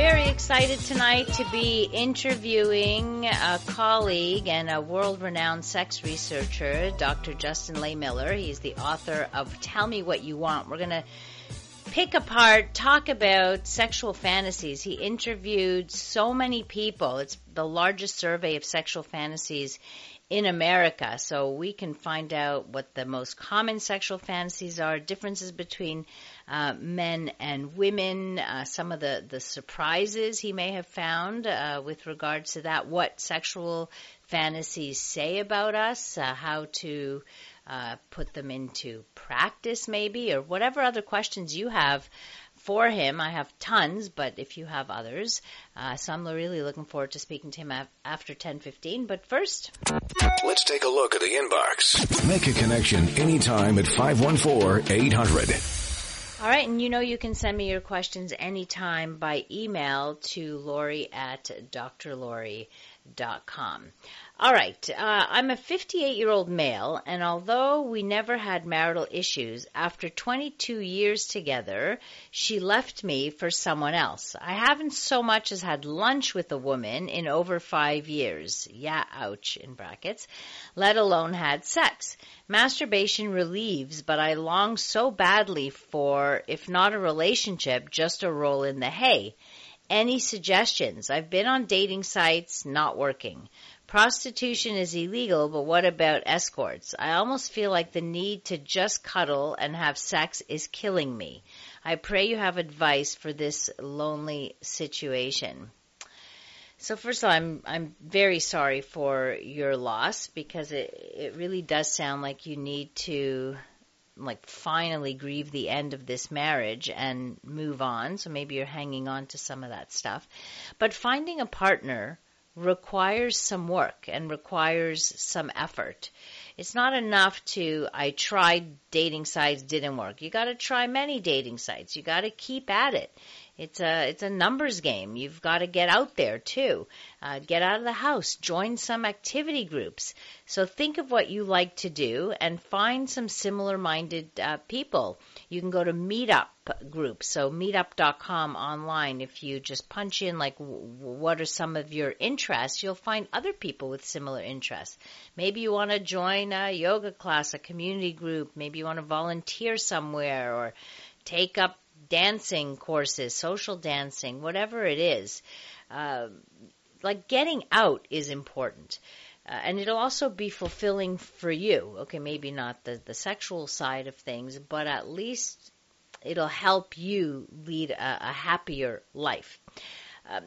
Very excited tonight to be interviewing a colleague and a world renowned sex researcher, Dr. Justin Lehmiller. He's the author of Tell Me What You Want. We're going to pick apart, talk about sexual fantasies. He interviewed so many people. It's the largest survey of sexual fantasies in America. So we can find out what the most common sexual fantasies are, differences between uh, men and women, uh, some of the, the surprises he may have found uh, with regards to that, what sexual fantasies say about us, uh, how to uh, put them into practice maybe, or whatever other questions you have for him. I have tons, but if you have others, uh, so I'm really looking forward to speaking to him af- after 10:15. But first, let's take a look at the inbox. Make a connection anytime at 514-800. All right, and you know you can send me your questions anytime by email to Lori at drlori.com. All right. Uh, I'm a 58 year old male, and although we never had marital issues, after 22 years together, she left me for someone else. I haven't so much as had lunch with a woman in over five years. Yeah, ouch, in brackets. Let alone had sex. Masturbation relieves, but I long so badly for, if not a relationship, just a roll in the hay. Any suggestions? I've been on dating sites, not working. Prostitution is illegal, but what about escorts? I almost feel like the need to just cuddle and have sex is killing me. I pray you have advice for this lonely situation. So first of all, I'm I'm very sorry for your loss because it it really does sound like you need to like finally grieve the end of this marriage and move on. So maybe you're hanging on to some of that stuff. But finding a partner requires some work and requires some effort. It's not enough to, I tried dating sites, didn't work. You gotta try many dating sites. You gotta keep at it. It's a it's a numbers game. You've got to get out there too. Uh, get out of the house. Join some activity groups. So think of what you like to do and find some similar minded uh, people. You can go to meetup groups. So meetup.com online. If you just punch in like what are some of your interests, you'll find other people with similar interests. Maybe you want to join a yoga class, a community group. Maybe you want to volunteer somewhere or take up dancing courses, social dancing, whatever it is. Uh, like getting out is important. Uh, and it'll also be fulfilling for you. Okay, maybe not the, the sexual side of things, but at least it'll help you lead a, a happier life. Um,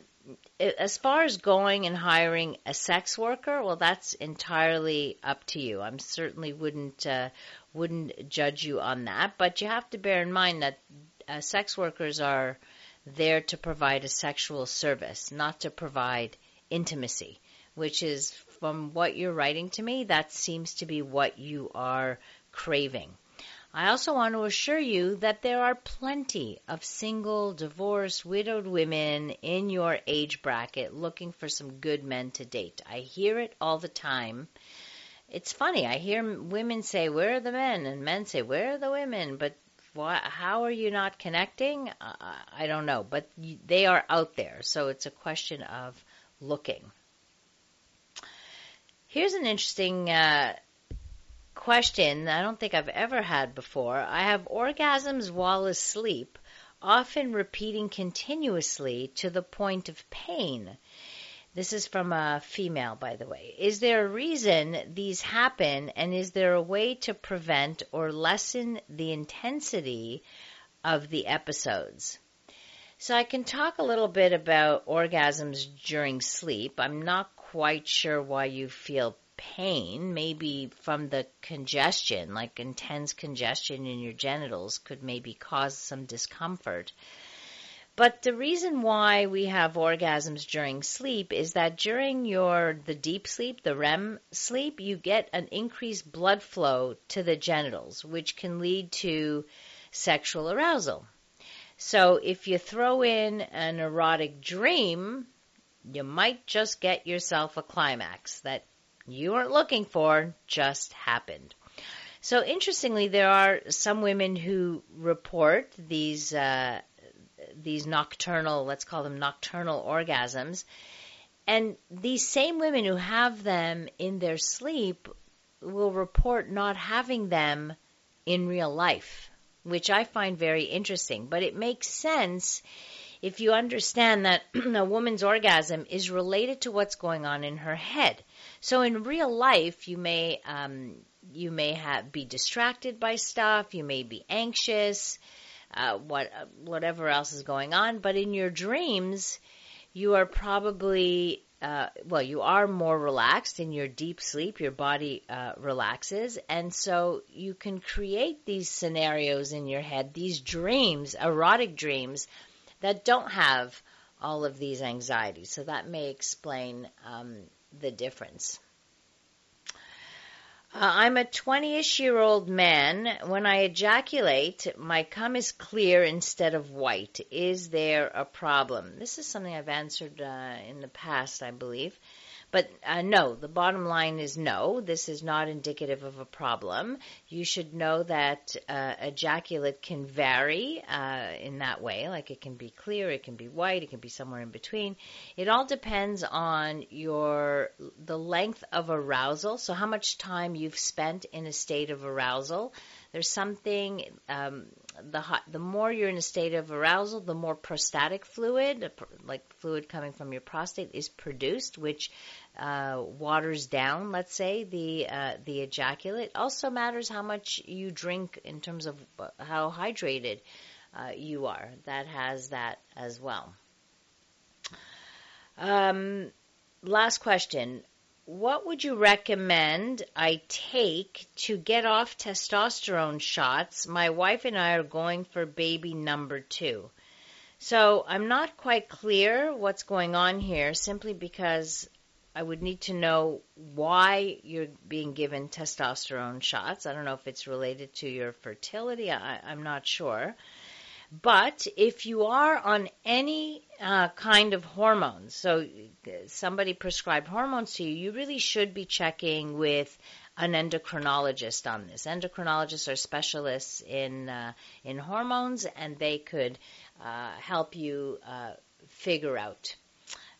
as far as going and hiring a sex worker, well, that's entirely up to you. I certainly wouldn't uh, wouldn't judge you on that, but you have to bear in mind that uh, sex workers are there to provide a sexual service, not to provide intimacy, which is from what you're writing to me, that seems to be what you are craving. I also want to assure you that there are plenty of single, divorced, widowed women in your age bracket looking for some good men to date. I hear it all the time. It's funny. I hear women say, Where are the men? And men say, Where are the women? But why, how are you not connecting? Uh, I don't know, but they are out there, so it's a question of looking. Here's an interesting uh, question I don't think I've ever had before. I have orgasms while asleep, often repeating continuously to the point of pain. This is from a female, by the way. Is there a reason these happen, and is there a way to prevent or lessen the intensity of the episodes? So I can talk a little bit about orgasms during sleep. I'm not quite sure why you feel pain, maybe from the congestion, like intense congestion in your genitals could maybe cause some discomfort. But the reason why we have orgasms during sleep is that during your the deep sleep, the REM sleep, you get an increased blood flow to the genitals, which can lead to sexual arousal. So if you throw in an erotic dream, you might just get yourself a climax that you weren't looking for just happened. So interestingly, there are some women who report these uh, these nocturnal, let's call them nocturnal orgasms. And these same women who have them in their sleep will report not having them in real life, which I find very interesting. But it makes sense if you understand that a woman's orgasm is related to what's going on in her head. So in real life, you may um, you may have be distracted by stuff, you may be anxious, uh, what uh, whatever else is going on. But in your dreams, you are probably uh, well, you are more relaxed in your deep sleep. Your body uh, relaxes, and so you can create these scenarios in your head, these dreams, erotic dreams, that don't have all of these anxieties. So that may explain um, the difference. Uh, I'm a 20ish year old man. When I ejaculate, my cum is clear instead of white. Is there a problem? This is something I've answered uh, in the past, I believe. But uh, no, the bottom line is no. This is not indicative of a problem. You should know that uh, ejaculate can vary uh, in that way. Like it can be clear, it can be white, it can be somewhere in between. It all depends on your the length of arousal. So how much time you've spent in a state of arousal. There's something um, the hot, the more you're in a state of arousal, the more prostatic fluid, like fluid coming from your prostate, is produced, which uh, waters down, let's say, the uh, the ejaculate. Also matters how much you drink in terms of uh, how hydrated uh, you are. That has that as well. Um, last question. What would you recommend I take to get off testosterone shots? My wife and I are going for baby number two. So I'm not quite clear what's going on here simply because I would need to know why you're being given testosterone shots. I don't know if it's related to your fertility. I, am not sure. But if you are on any uh, kind of hormones, so somebody prescribed hormones to you, you really should be checking with an endocrinologist on this. Endocrinologists are specialists in uh, in hormones, and they could uh, help you uh, figure out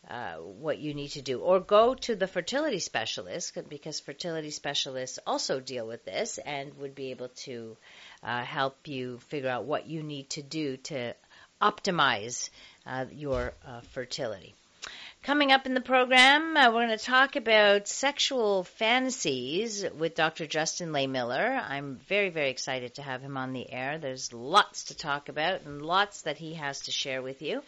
uh, what you need to do, or go to the fertility specialist because fertility specialists also deal with this and would be able to uh, help you figure out what you need to do to optimize uh, your uh, fertility. Coming up in the program, uh, we're going to talk about sexual fantasies with Dr. Justin Lay Lehmiller. I'm very, very excited to have him on the air. There's lots to talk about and lots that he has to share with you.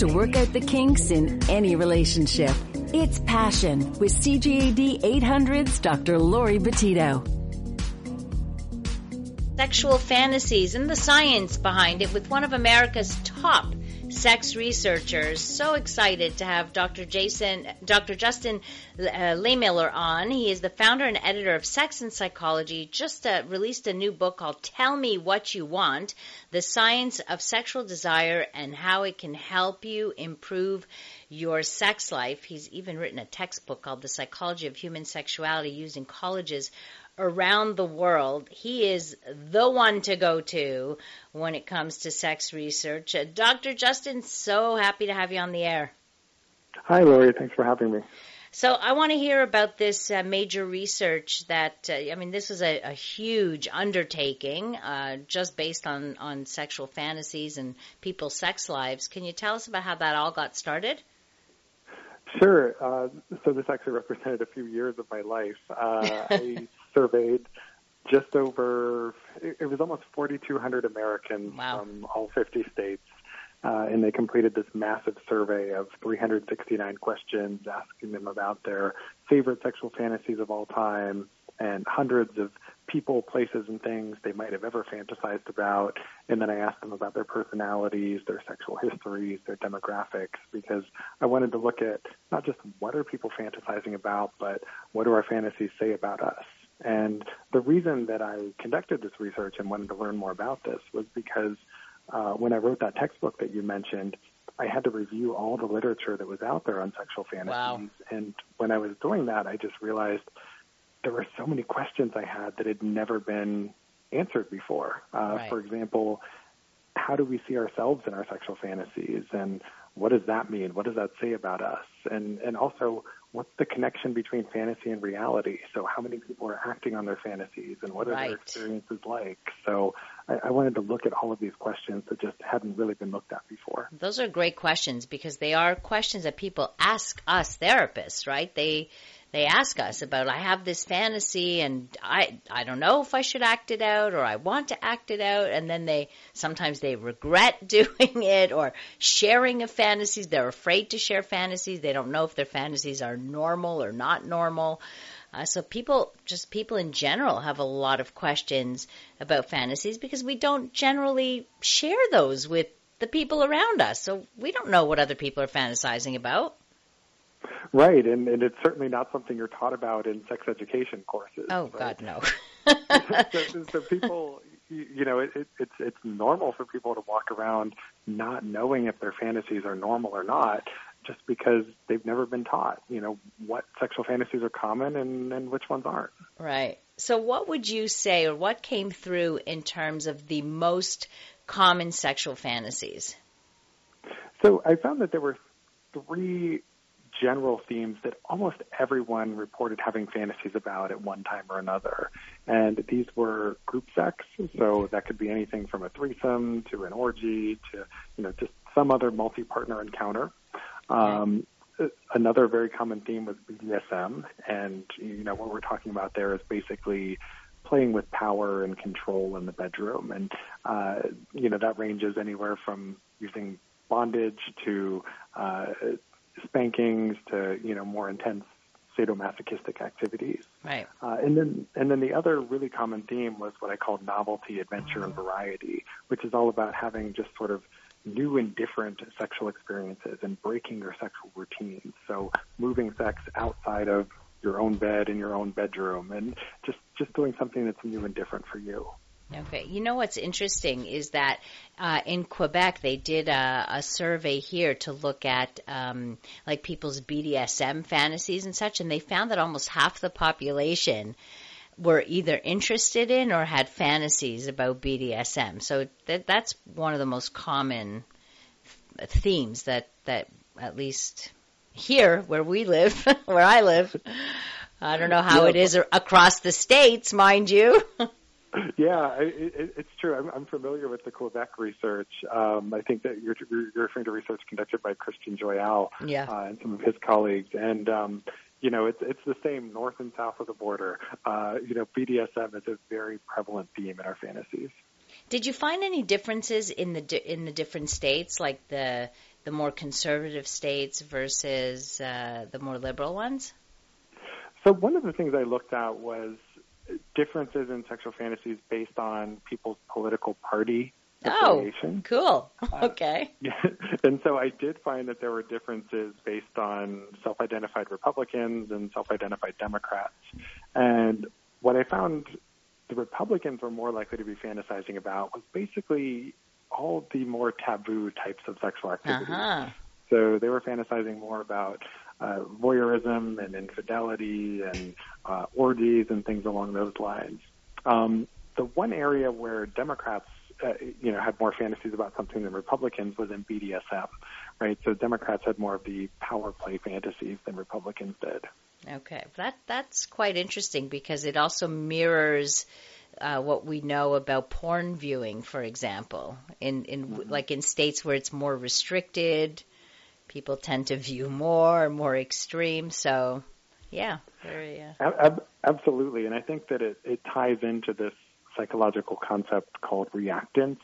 To work out the kinks in any relationship. It's Passion with CJAD 800's Dr. Lori Betito. Sexual fantasies and the science behind it with one of America's top sex researchers. So excited to have Dr. Jason, Dr. Justin uh, on. He is the founder and editor of Sex and Psychology. Just uh, released a new book called "Tell Me What You Want: The Science of Sexual Desire and How It Can Help You Improve." Your sex life. He's even written a textbook called The Psychology of Human Sexuality used in colleges around the world. He is the one to go to when it comes to sex research. Uh, Dr. Justin, so happy to have you on the air. Hi, Lori. Thanks for having me. So I want to hear about this uh, major research that uh, I mean this is a, a huge undertaking uh, just based on on sexual fantasies and people's sex lives. Can you tell us about how that all got started? Sure. Uh, so this actually represented a few years of my life. Uh, I surveyed just over, it was almost 4,200 Americans wow. from all 50 states. uh, and they completed this massive survey of 369 questions asking them about their favorite sexual fantasies of all time and hundreds of people, places, and things they might have ever fantasized about. And then I asked them about their personalities, their sexual histories, their demographics, because I wanted to look at not just what are people fantasizing about, but what do our fantasies say about us. And the reason that I conducted this research and wanted to learn more about this was because uh, when I wrote that textbook that you mentioned, I had to review all the literature that was out there on sexual fantasies. Wow. And when I was doing that, I just realized there were so many questions I had that had never been answered before. Uh, Right. For example, how do we see ourselves in our sexual fantasies, and what does that mean? What does that say about us? And and also, what's the connection between fantasy and reality? So, how many people are acting on their fantasies, and what are Right. their experiences like? So, I, I wanted to look at all of these questions that just hadn't really been looked at before. Those are great questions because they are questions that people ask us therapists, right? They they ask us about I have this fantasy and I I don't know if I should act it out or I want to act it out and then they sometimes they regret doing it or sharing of fantasies. They're afraid to share fantasies. They don't know if their fantasies are normal or not normal. Uh, so people, just people in general, have a lot of questions about fantasies because we don't generally share those with the people around us. So we don't know what other people are fantasizing about. Right, and, and it's certainly not something you're taught about in sex education courses. Oh right? God, no. so, so people, you know, it, it, it's it's normal for people to walk around not knowing if their fantasies are normal or not, just because they've never been taught. You know, what sexual fantasies are common and and which ones aren't. right. So what would you say, or what came through in terms of the most common sexual fantasies? So I found that there were three general themes that almost everyone reported having fantasies about at one time or another. And these were group sex, so that could be anything from a threesome to an orgy to, you know, just some other multi-partner encounter. Um, another very common theme was BDSM, and you know what we're talking about there is basically playing with power and control in the bedroom, and uh, you know that ranges anywhere from using bondage to uh, spankings to you know more intense sadomasochistic activities. Right. Uh, and then and then the other really common theme was what I called novelty, adventure, and variety, which is all about having just sort of new and different sexual experiences and breaking your sexual routines. So moving sex outside of your own bed in your own bedroom and just just doing something that's new and different for you. Okay. You know what's interesting is that uh, in Quebec they did a, a survey here to look at um, like people's BDSM fantasies and such, and they found that almost half the population were either interested in or had fantasies about BDSM. So that that's one of the most common th- themes that that at least here where we live, where I live. I don't know how it is across the states, mind you. Yeah, it, it, it's true. I'm, I'm familiar with the Quebec research. Um, I think that you're, you're referring to research conducted by Christian Joyal Yeah. uh, and some of his colleagues. And, um, you know, it's, it's the same north and south of the border. Uh, you know, BDSM is a very prevalent theme in our fantasies. Did you find any differences in the in the different states, like the the more conservative states versus uh, the more liberal ones? So one of the things I looked at was differences in sexual fantasies based on people's political party Oh, cool. Okay. Yeah. And so I did find that there were differences based on self-identified Republicans and self-identified Democrats. And what I found the Republicans were more likely to be fantasizing about was basically all the more taboo types of sexual Uh-huh. So they were fantasizing more about uh, voyeurism and infidelity and uh, orgies and things along those lines. Um, the one area where Democrats, uh, you know, had more fantasies about something than Republicans was in BDSM, right? So Democrats had more of the power play fantasies than Republicans did. Okay. That that's quite interesting because it also mirrors. Uh, what we know about porn viewing, for example, in in like in states where it's more restricted, people tend to view more, and more extreme. So, yeah, very. Uh, Ab- ab- absolutely, and I think that it, it ties into this psychological concept called reactance,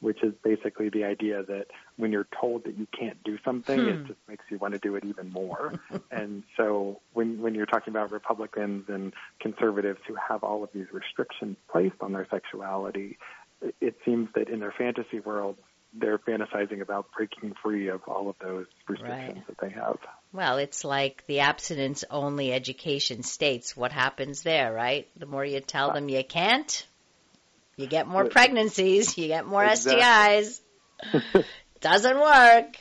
which is basically the idea that when you're told that you can't do something, Hmm. it just makes you want to do it even more. and so when when you're talking about Republicans and conservatives who have all of these restrictions placed on their sexuality, it, it seems that in their fantasy world, they're fantasizing about breaking free of all of those restrictions Right. that they have. Well, it's like the abstinence only education states. What happens there, right? The more you tell them you can't, you get more pregnancies, you get more Exactly. STIs. Doesn't work.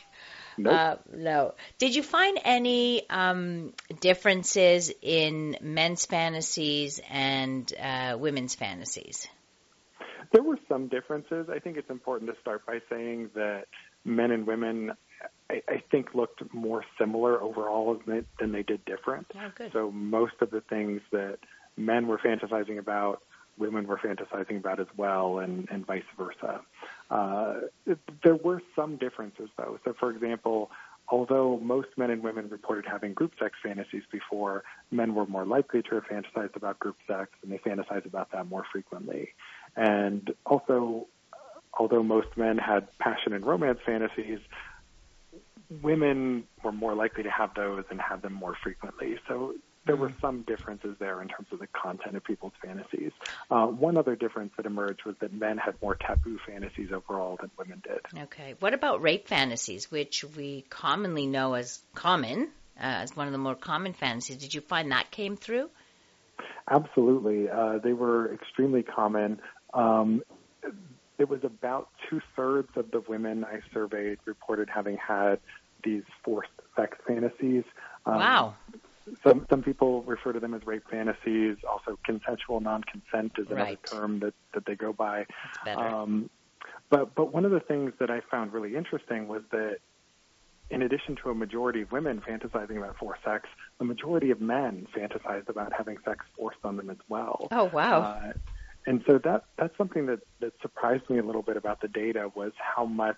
Nope. Uh, no. Did you find any um, differences in men's fantasies and uh, women's fantasies? There were some differences. I think it's important to start by saying that men and women, I, I think, looked more similar overall than than they did different. Oh. So most of the things that men were fantasizing about, women were fantasizing about as well, and, and vice versa. Uh, it- there were some differences, though. So, for example, although most men and women reported having group sex fantasies before, men were more likely to have fantasized about group sex, and they fantasize about that more frequently. And also, although most men had passion and romance fantasies, women were more likely to have those and have them more frequently. So there were some differences there in terms of the content of people's fantasies. Uh, one other difference that emerged was that men had more taboo fantasies overall than women did. Okay. What about rape fantasies, which we commonly know as common, uh, as one of the more common fantasies? Did you find that came through? Absolutely. Uh, they were extremely common. Um, it was about two thirds of the women I surveyed reported having had these forced sex fantasies. Um, wow. Some some people refer to them as rape fantasies. Also, consensual non-consent is another Right. term that that they go by. Um, but but one of the things that I found really interesting was that in addition to a majority of women fantasizing about forced sex, the majority of men fantasized about having sex forced on them as well. oh, wow. Uh, and so that that's something that, that surprised me a little bit about the data was how much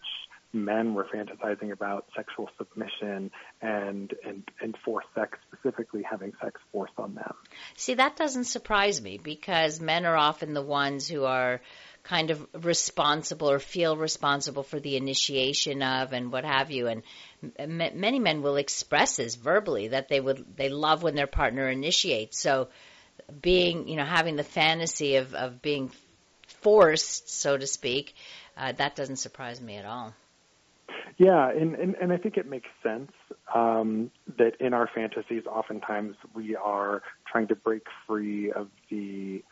men were fantasizing about sexual submission and and, and forced sex, specifically having sex forced on them. See, that doesn't surprise me because men are often the ones who are kind of responsible or feel responsible for the initiation of and what have you. And m- many men will express this verbally that they would they love when their partner initiates. So, being you know having the fantasy of of being forced, so to speak, uh, that doesn't surprise me at all. Yeah, and, and, and I think it makes sense um, that in our fantasies, oftentimes we are trying to break free of the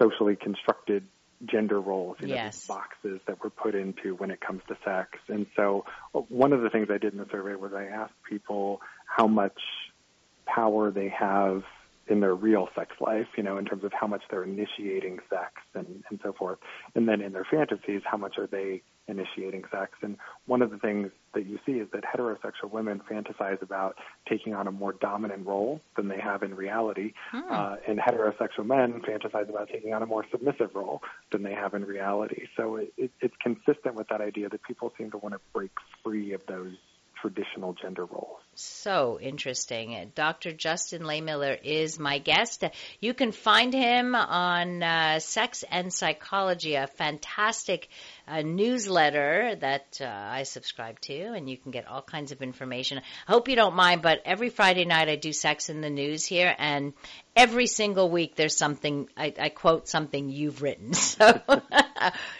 socially constructed gender roles, you know, Yes. boxes that we're put into when it comes to sex. And so one of the things I did in the survey was I asked people how much power they have in their real sex life, you know, in terms of how much they're initiating sex and, and so forth. And then in their fantasies, how much are they initiating sex? And one of the things that you see is that heterosexual women fantasize about taking on a more dominant role than they have in reality. Uh, and heterosexual men fantasize about taking on a more submissive role than they have in reality. So it, it, it's consistent with that idea that people seem to want to break free of those traditional gender roles. So interesting. Dr. Justin Lehmiller is my guest. You can find him on uh, Sex and Psychology, a fantastic uh, newsletter that uh, I subscribe to, and you can get all kinds of information. I hope you don't mind, but every Friday night I do Sex in the News here, and every single week there's something I, I quote something you've written. So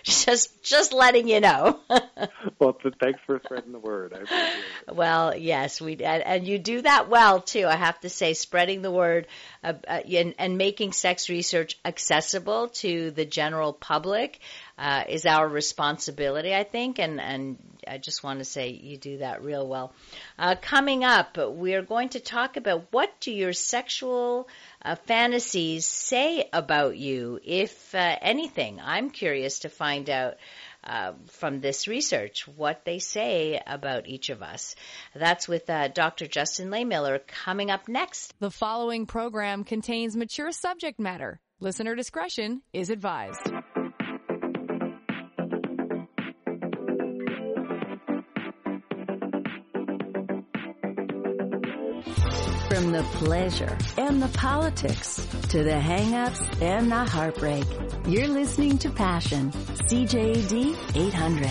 just just letting you know. Well, thanks for spreading the word. I appreciate it. Well, yes, we and, and you do that well too. I have to say, spreading the word uh, uh, and, and making sex research accessible to the general public uh, is our responsibility, I think. And and I just want to say you do that real well. Uh, coming up, we are going to talk about what do your sexual uh, fantasies say about you, if uh, anything. I'm curious to find out uh, from this research what they say about each of us. That's with uh, Dr. Justin Lehmiller coming up next. The following program contains mature subject matter. Listener discretion is advised. From the pleasure and the politics to the hang-ups and the heartbreak, you're listening to Passion, CJAD 800.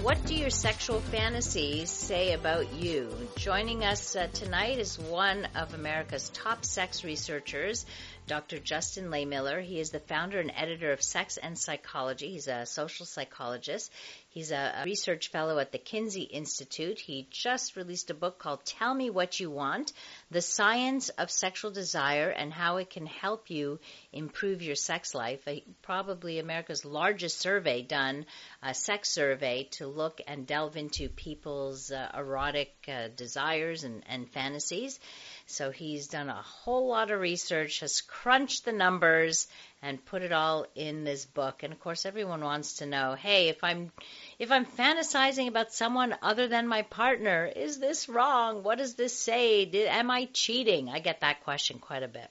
What do your sexual fantasies say about you? Joining us uh, tonight is one of America's top sex researchers, Dr. Justin Lehmiller. He is the founder and editor of Sex and Psychology. He's a social psychologist. He's a, research fellow at the Kinsey Institute. He just released a book called Tell Me What You Want The Science of Sexual Desire and How It Can Help You Improve Your Sex Life. Probably America's largest survey done, a sex survey to look and delve into people's uh, erotic uh, desires and, and fantasies. So he's done a whole lot of research, has crunched the numbers, and put it all in this book. And of course, everyone wants to know, hey, if I'm if I'm fantasizing about someone other than my partner, is this wrong? What does this say? Did, am I cheating? I get that question quite a bit.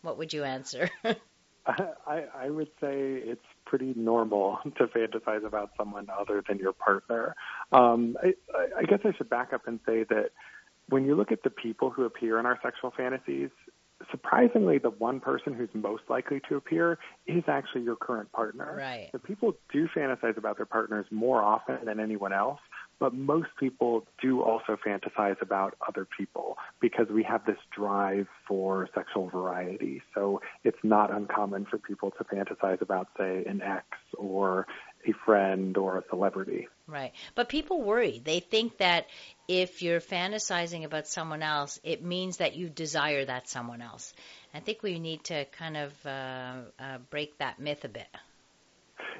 What would you answer? I, I would say it's pretty normal to fantasize about someone other than your partner. Um, I, I guess I should back up and say that when you look at the people who appear in our sexual fantasies, surprisingly, the one person who's most likely to appear is actually your current partner. Right. So people do fantasize about their partners more often than anyone else, but most people do also fantasize about other people because we have this drive for sexual variety. So it's not uncommon for people to fantasize about, say, an ex or a friend or a celebrity. Right. But people worry. They think that if you're fantasizing about someone else, it means that you desire that someone else. I think we need to kind of uh, uh, break that myth a bit.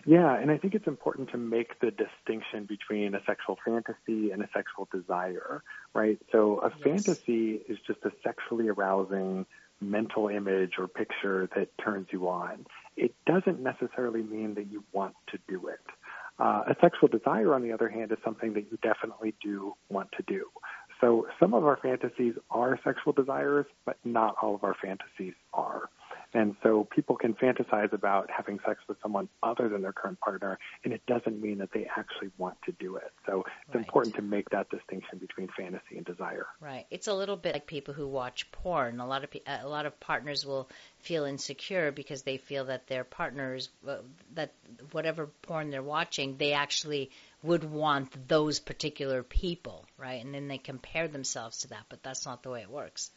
Yeah, and I think it's important to make the distinction between a sexual fantasy and a sexual desire, right? So a yes. fantasy is just a sexually arousing mental image or picture that turns you on. It doesn't necessarily mean that you want to do it. Uh, a sexual desire, on the other hand, is something that you definitely do want to do. So some of our fantasies are sexual desires, but not all of our fantasies are. And so people can fantasize about having sex with someone other than their current partner, and it doesn't mean that they actually want to do it. So it's right. important to make that distinction between fantasy and desire. Right. It's a little bit like people who watch porn. A lot of a lot of partners will feel insecure because they feel that their partners uh, that whatever porn they're watching, they actually would want those particular people, right? And then they compare themselves to that, but that's not the way it works.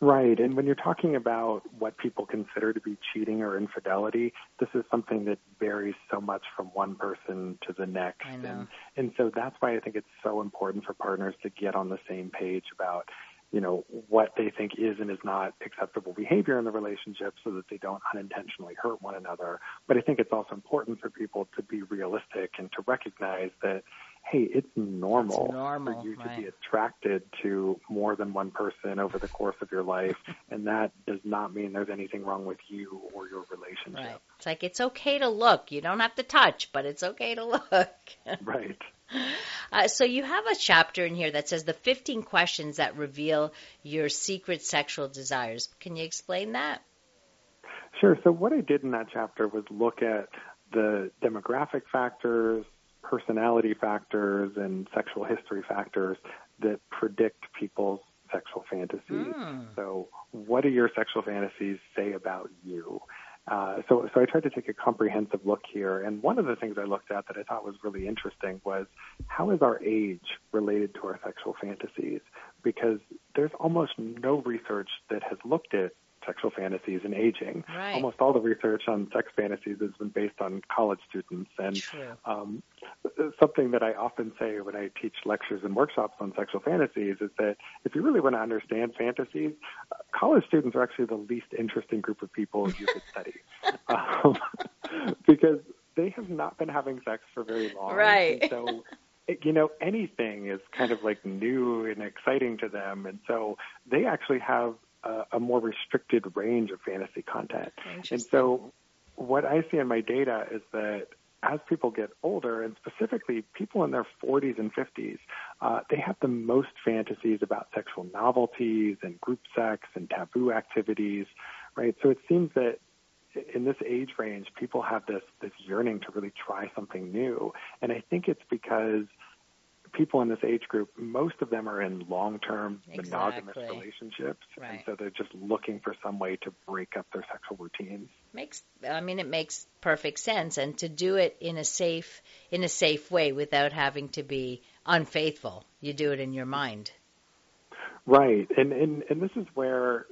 Right. And when you're talking about what people consider to be cheating or infidelity, this is something that varies so much from one person to the next. I know. And, and so that's why I think it's so important for partners to get on the same page about, you know, what they think is and is not acceptable behavior in the relationship so that they don't unintentionally hurt one another. But I think it's also important for people to be realistic and to recognize that hey, it's normal, it's normal for you right. to be attracted to more than one person over the course of your life, and that does not mean there's anything wrong with you or your relationship. Right. It's like it's okay to look. You don't have to touch, but it's okay to look. right. Uh, so you have a chapter in here that says the 15 questions that reveal your secret sexual desires. Can you explain that? Sure. So what I did in that chapter was look at the demographic factors, personality factors and sexual history factors that predict people's sexual fantasies. Mm. So, what do your sexual fantasies say about you? Uh, so, so I tried to take a comprehensive look here, and one of the things I looked at that I thought was really interesting was how is our age related to our sexual fantasies? Because there's almost no research that has looked at sexual fantasies and aging. Right. Almost all the research on sex fantasies has been based on college students. And um, something that I often say when I teach lectures and workshops on sexual fantasies is that if you really want to understand fantasies, uh, college students are actually the least interesting group of people you could study. um, because they have not been having sex for very long. Right. And so you know, anything is kind of like new and exciting to them. And so they actually have a, a more restricted range of fantasy content. And so what I see in my data is that as people get older, and specifically people in their 40s and 50s, uh, they have the most fantasies about sexual novelties and group sex and taboo activities, right? So it seems that in this age range, people have this this yearning to really try something new, and I think it's because people in this age group, most of them are in long-term Exactly. monogamous relationships, and so they're just looking for some way to break up their sexual routines. Makes I mean it makes perfect sense and to do it in a safe in a safe way without having to be unfaithful. You do it in your mind. Right, and and and this is where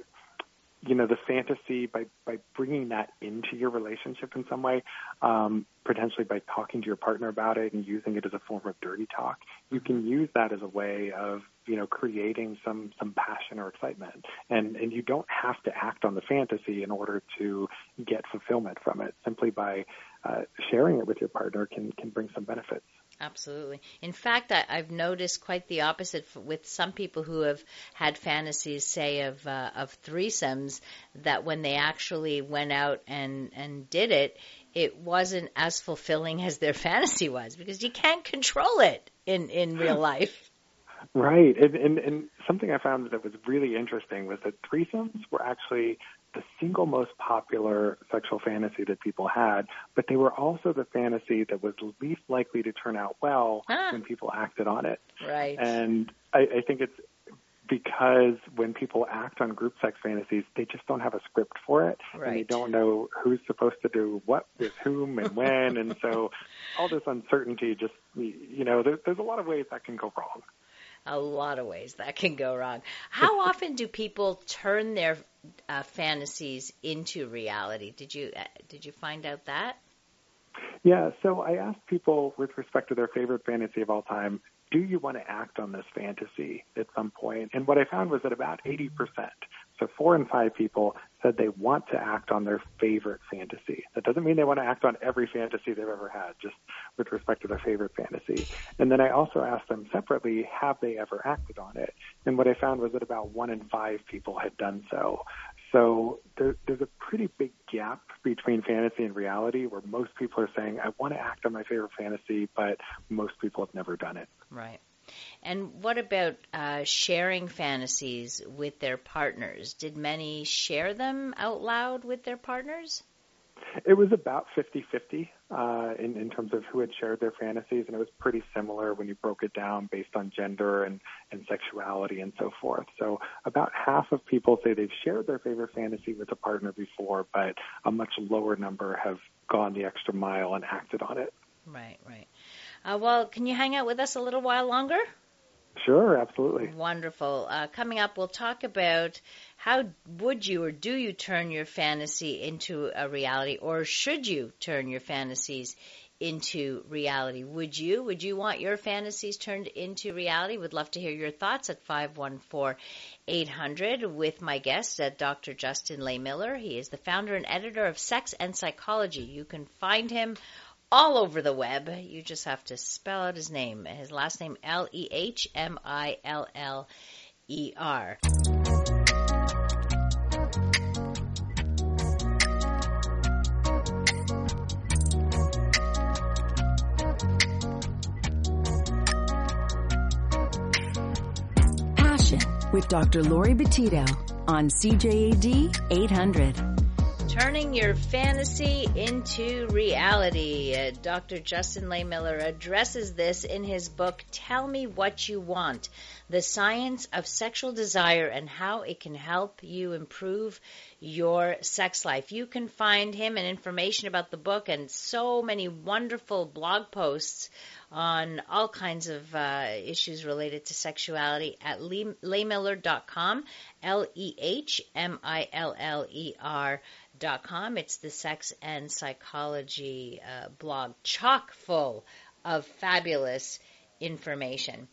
you know the fantasy by by bringing that into your relationship in some way, um, potentially by talking to your partner about it and using it as a form of dirty talk, you can use that as a way of you know creating some some passion or excitement, and and you don't have to act on the fantasy in order to get fulfillment from it. Simply by uh, sharing it with your partner can can bring some benefits. Absolutely. In fact, I, I've noticed quite the opposite f- with some people who have had fantasies, say of uh, of threesomes, that when they actually went out and and did it, it wasn't as fulfilling as their fantasy was because you can't control it in in real life. Right, and, and and something I found that was really interesting was that threesomes were actually the single most popular sexual fantasy that people had, but they were also the fantasy that was least likely to turn out well Ah. when people acted on it. Right. And I, I think it's because when people act on group sex fantasies, they just don't have a script for it, and they don't know who's supposed to do what with whom and when, and so all this uncertainty just you know there, there's a lot of ways that can go wrong. a lot of ways that can go wrong. How often do people turn their uh, fantasies into reality? Did you uh, did you find out that? Yeah, so I asked people with respect to their favorite fantasy of all time, do you want to act on this fantasy at some point? And what I found was that about 80%, so four in five people said they want to act on their favorite fantasy. That doesn't mean they want to act on every fantasy they've ever had, just with respect to their favorite fantasy. And then I also asked them separately, have they ever acted on it? And what I found was that about one in five people had done so. So there, there's a pretty big gap between fantasy and reality where most people are saying, I want to act on my favorite fantasy, but most people have never done it. Right. And what about uh, sharing fantasies with their partners? Did many share them out loud with their partners? It was about 50-50 uh, in, in terms of who had shared their fantasies, and it was pretty similar when you broke it down based on gender and, and sexuality and so forth. So about half of people say they've shared their favorite fantasy with a partner before, but a much lower number have gone the extra mile and acted on it. Right, right. Uh, well, can you hang out with us a little while longer? Sure, absolutely. Wonderful. Uh, coming up, we'll talk about how would you or do you turn your fantasy into a reality, or should you turn your fantasies into reality? Would you? Would you want your fantasies turned into reality? Would love to hear your thoughts at 514-800 with my guest, uh, Dr. Justin Lay Lehmiller. He is the founder and editor of Sex and Psychology. You can find him all over the web. You just have to spell out his name. His last name L E H M I L L E R. Passion with Dr. Lori Betito on CJAD 800. Turning your fantasy into reality. Uh, Dr. Justin Lehmiller addresses this in his book, Tell Me What You Want The Science of Sexual Desire and How It Can Help You Improve Your Sex Life. You can find him and information about the book and so many wonderful blog posts on all kinds of uh, issues related to sexuality at Le- lehmiller.com, L E H M I L L E R dot com. It's the sex and psychology uh, blog, chock full of fabulous information.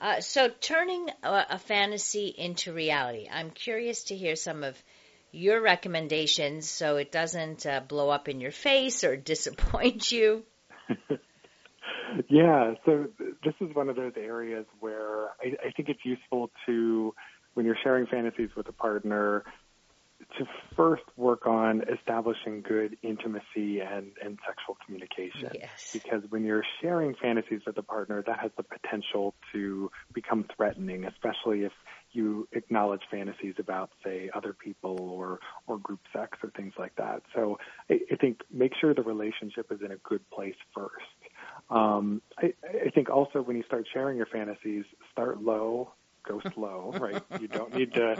Uh, so, turning a, a fantasy into reality. I'm curious to hear some of your recommendations so it doesn't uh, blow up in your face or disappoint you. Yeah, so this is one of those areas where I, I think it's useful to, when you're sharing fantasies with a partner, to first work on establishing good intimacy and, and sexual communication. Yes. Because when you're sharing fantasies with a partner, that has the potential to become threatening, especially if you acknowledge fantasies about, say, other people or, or group sex or things like that. So I, I think make sure the relationship is in a good place first. Um, I, I think also when you start sharing your fantasies, start low, go slow, right? You don't need to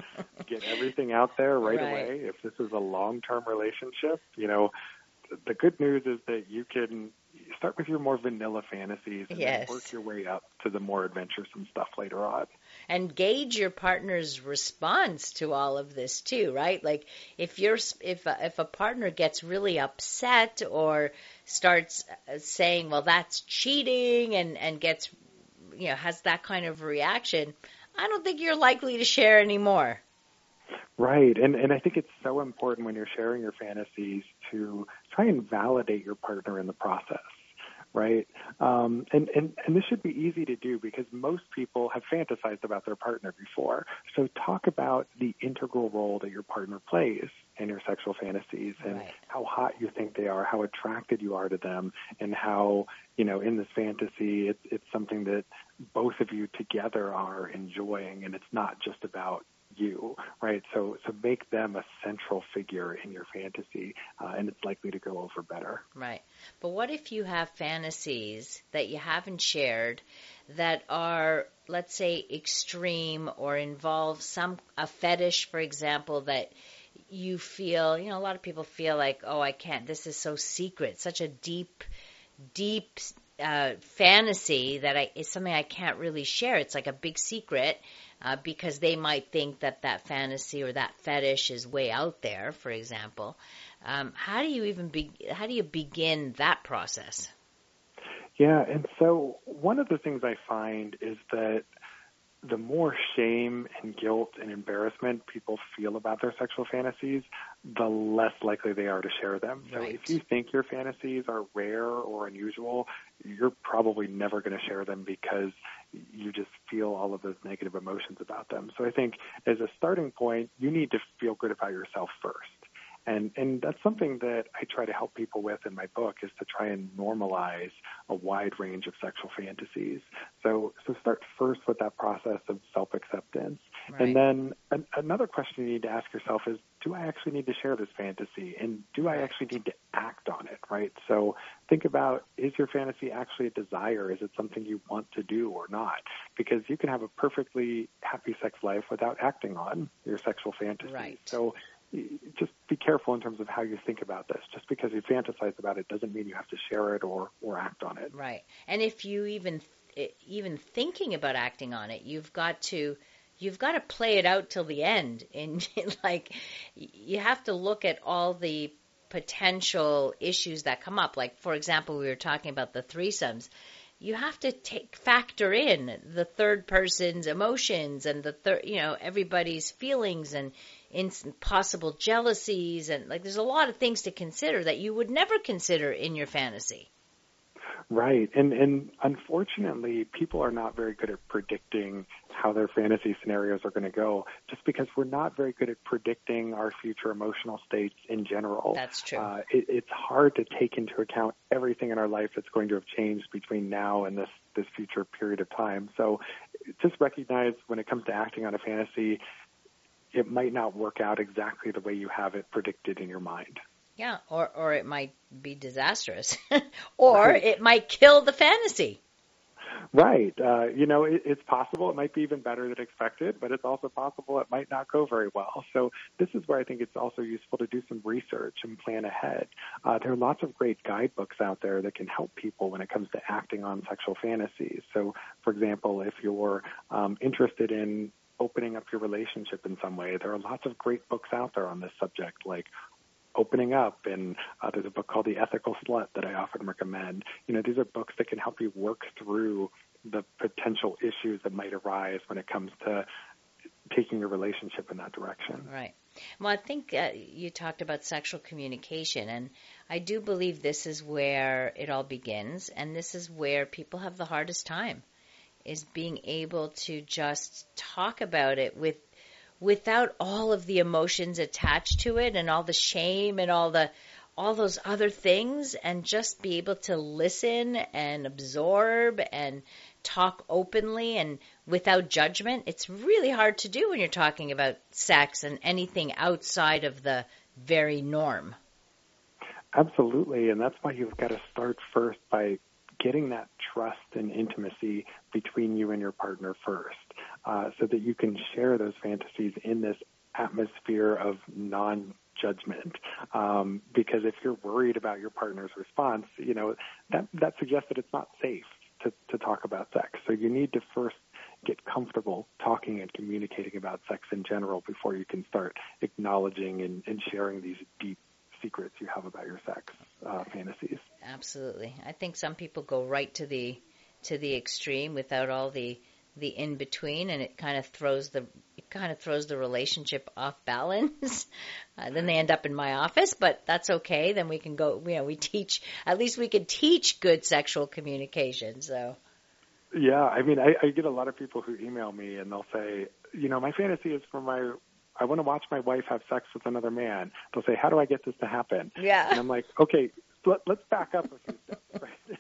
get everything out there right, Right. away. If this is a long-term relationship, you know, the good news is that you can start with your more vanilla fantasies and Yes. work your way up to the more adventuresome stuff later on. and gauge your partner's response to all of this too, right? Like if you're if a, if a partner gets really upset or starts uh, saying, "Well, that's cheating," and and gets you know has that kind of reaction, I don't think you're likely to share anymore. Right, and and I think it's so important when you're sharing your fantasies to try and validate your partner in the process, right? Um, and and and this should be easy to do because most people have fantasized about their partner before. So talk about the integral role that your partner plays in your sexual fantasies and Right. how hot you think they are, how attracted you are to them, and how you know in this fantasy it's it's something that both of you together are enjoying, and it's not just about you, right? So so make them a central figure in your fantasy, uh, and it's likely to go over better. Right. But what if you have fantasies that you haven't shared that are, let's say, extreme or involve some a fetish, for example, that you feel, you know, a lot of people feel like, oh, I can't. This is so secret, such a deep, deep uh, fantasy that I is something I can't really share. It's like a big secret. Uh, because they might think that that fantasy or that fetish is way out there, for example. Um, how do you even be, how do you begin that process? Yeah, and so one of the things I find is that the more shame and guilt and embarrassment people feel about their sexual fantasies, the less likely they are to share them. So if you think your fantasies are rare or unusual, you're probably never going to share them because you just feel all of those negative emotions about them. So I think as a starting point, you need to feel good about yourself first. And and that's something that I try to help people with in my book is to try and normalize a wide range of sexual fantasies. So so start first with that process of self acceptance, Right. and then an, another question you need to ask yourself is, do I actually need to share this fantasy, and do I actually need to act on it? Right. So think about is your fantasy actually a desire? Is it something you want to do or not? Because you can have a perfectly happy sex life without acting on your sexual fantasy. Right. So just be careful in terms of how you think about this. Just because you fantasize about it doesn't mean you have to share it or, or act on it. Right. And if you even even thinking about acting on it, you've got to you've got to play it out till the end. And like you have to look at all the potential issues that come up. Like for example, we were talking about the threesomes. You have to take factor in the third person's emotions and the third, you know, everybody's feelings and possible jealousies and like there's a lot of things to consider that you would never consider in your fantasy. Right. And and unfortunately, people are not very good at predicting how their fantasy scenarios are going to go just because we're not very good at predicting our future emotional states in general. That's true. Uh, it, it's hard to take into account everything in our life that's going to have changed between now and this this future period of time. So just recognize when it comes to acting on a fantasy, it might not work out exactly the way you have it predicted in your mind. Yeah, or or it might be disastrous, or it might kill the fantasy. Right. Uh, you know, it, it's possible it might be even better than expected, but it's also possible it might not go very well. So this is where I think it's also useful to do some research and plan ahead. Uh, there are lots of great guidebooks out there that can help people when it comes to acting on sexual fantasies. So, for example, if you're um, interested in opening up your relationship in some way, there are lots of great books out there on this subject, like opening up and uh, there's a book called the ethical slut that i often recommend you know these are books that can help you work through the potential issues that might arise when it comes to taking your relationship in that direction Right. Well, I think uh, you talked about sexual communication, and I do believe this is where it all begins, and this is where people have the hardest time, is being able to just talk about it with without all of the emotions attached to it and all the shame and all the all those other things and just be able to listen and absorb and talk openly and without judgment. It's really hard to do when you're talking about sex and anything outside of the very norm. absolutely and that's why you've got to start first by getting that trust and intimacy between you and your partner first, uh, so that you can share those fantasies in this atmosphere of non judgment. Um, because if you're worried about your partner's response, you know that that suggests that it's not safe to, to talk about sex. So you need to first get comfortable talking and communicating about sex in general before you can start acknowledging and, and sharing these deep secrets you have about your sex uh, fantasies. Absolutely, I think some people go right to the to the extreme without all the the in between, and it kind of throws the it kind of throws the relationship off balance. uh, then they end up in my office, but that's okay. Then we can go. You know, we teach. At least we can teach good sexual communication. So. Yeah, I mean, I, I get a lot of people who email me and they'll say, you know, my fantasy is for my I want to watch my wife have sex with another man. They'll say, "How do I get this to happen?" Yeah. And I'm like, "Okay, let, let's back up a few steps. Right?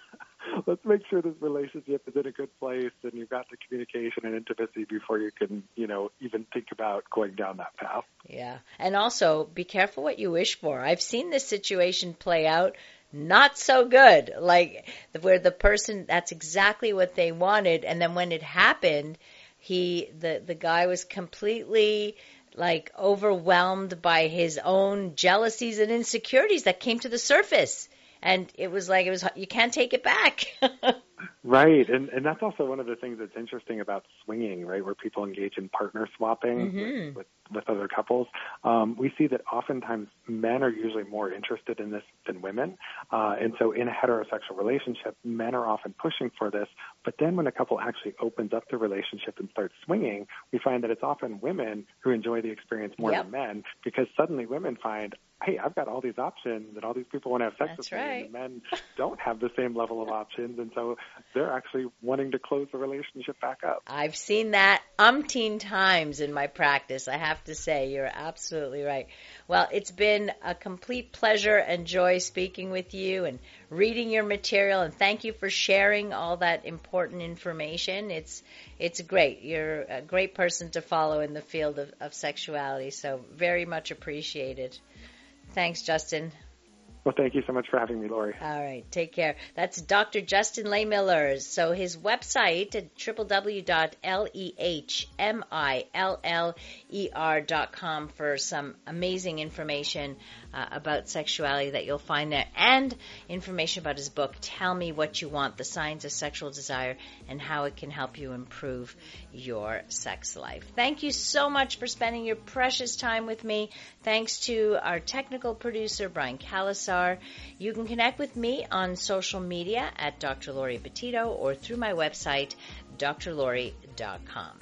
let's make sure this relationship is in a good place and you've got the communication and intimacy before you can, you know, even think about going down that path." Yeah, and also be careful what you wish for. I've seen this situation play out not so good. Like where the person that's exactly what they wanted and then when it happened, he the the guy was completely like overwhelmed by his own jealousies and insecurities that came to the surface and it was like it was you can't take it back Right, and and that's also one of the things that's interesting about swinging, right, where people engage in partner swapping mm-hmm. with, with, other couples. Um, we see that oftentimes men are usually more interested in this than women, uh, and so in a heterosexual relationship, men are often pushing for this. But then when a couple actually opens up the relationship and starts swinging, we find that it's often women who enjoy the experience more yep. than men because suddenly women find, hey, I've got all these options and all these people want to have sex That's with right. me, and the men don't have the same level of options, and so they're actually wanting to close the relationship back up. I've seen that umpteen times in my practice. I have to say, you're absolutely right. Well, it's been a complete pleasure and joy speaking with you and reading your material, and thank you for sharing all that important information. It's it's great. You're a great person to follow in the field of, of sexuality, so very much appreciated. Thanks, Justin. Well, thank you so much for having me, Laurie. All right, take care. That's Dr. Justin Lehmiller. So his website at www.lehmiller.com for some amazing information uh, about sexuality that you'll find there and information about his book, Tell Me What You Want, The Science of Sexual Desire and How It Can Help You Improve Your Sex Life. Thank you so much for spending your precious time with me. Thanks to our technical producer, Brian Calasar. You can connect with me on social media at Dr. Laurie Betito or through my website, drlaurie.com.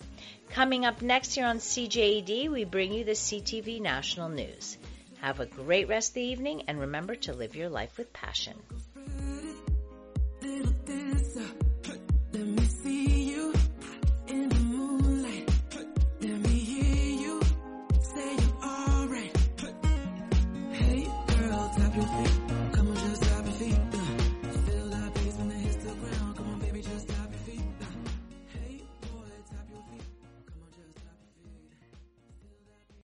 Coming up next here on CJAD, we bring you the CTV National News. Have a great rest of the evening and remember to live your life with passion.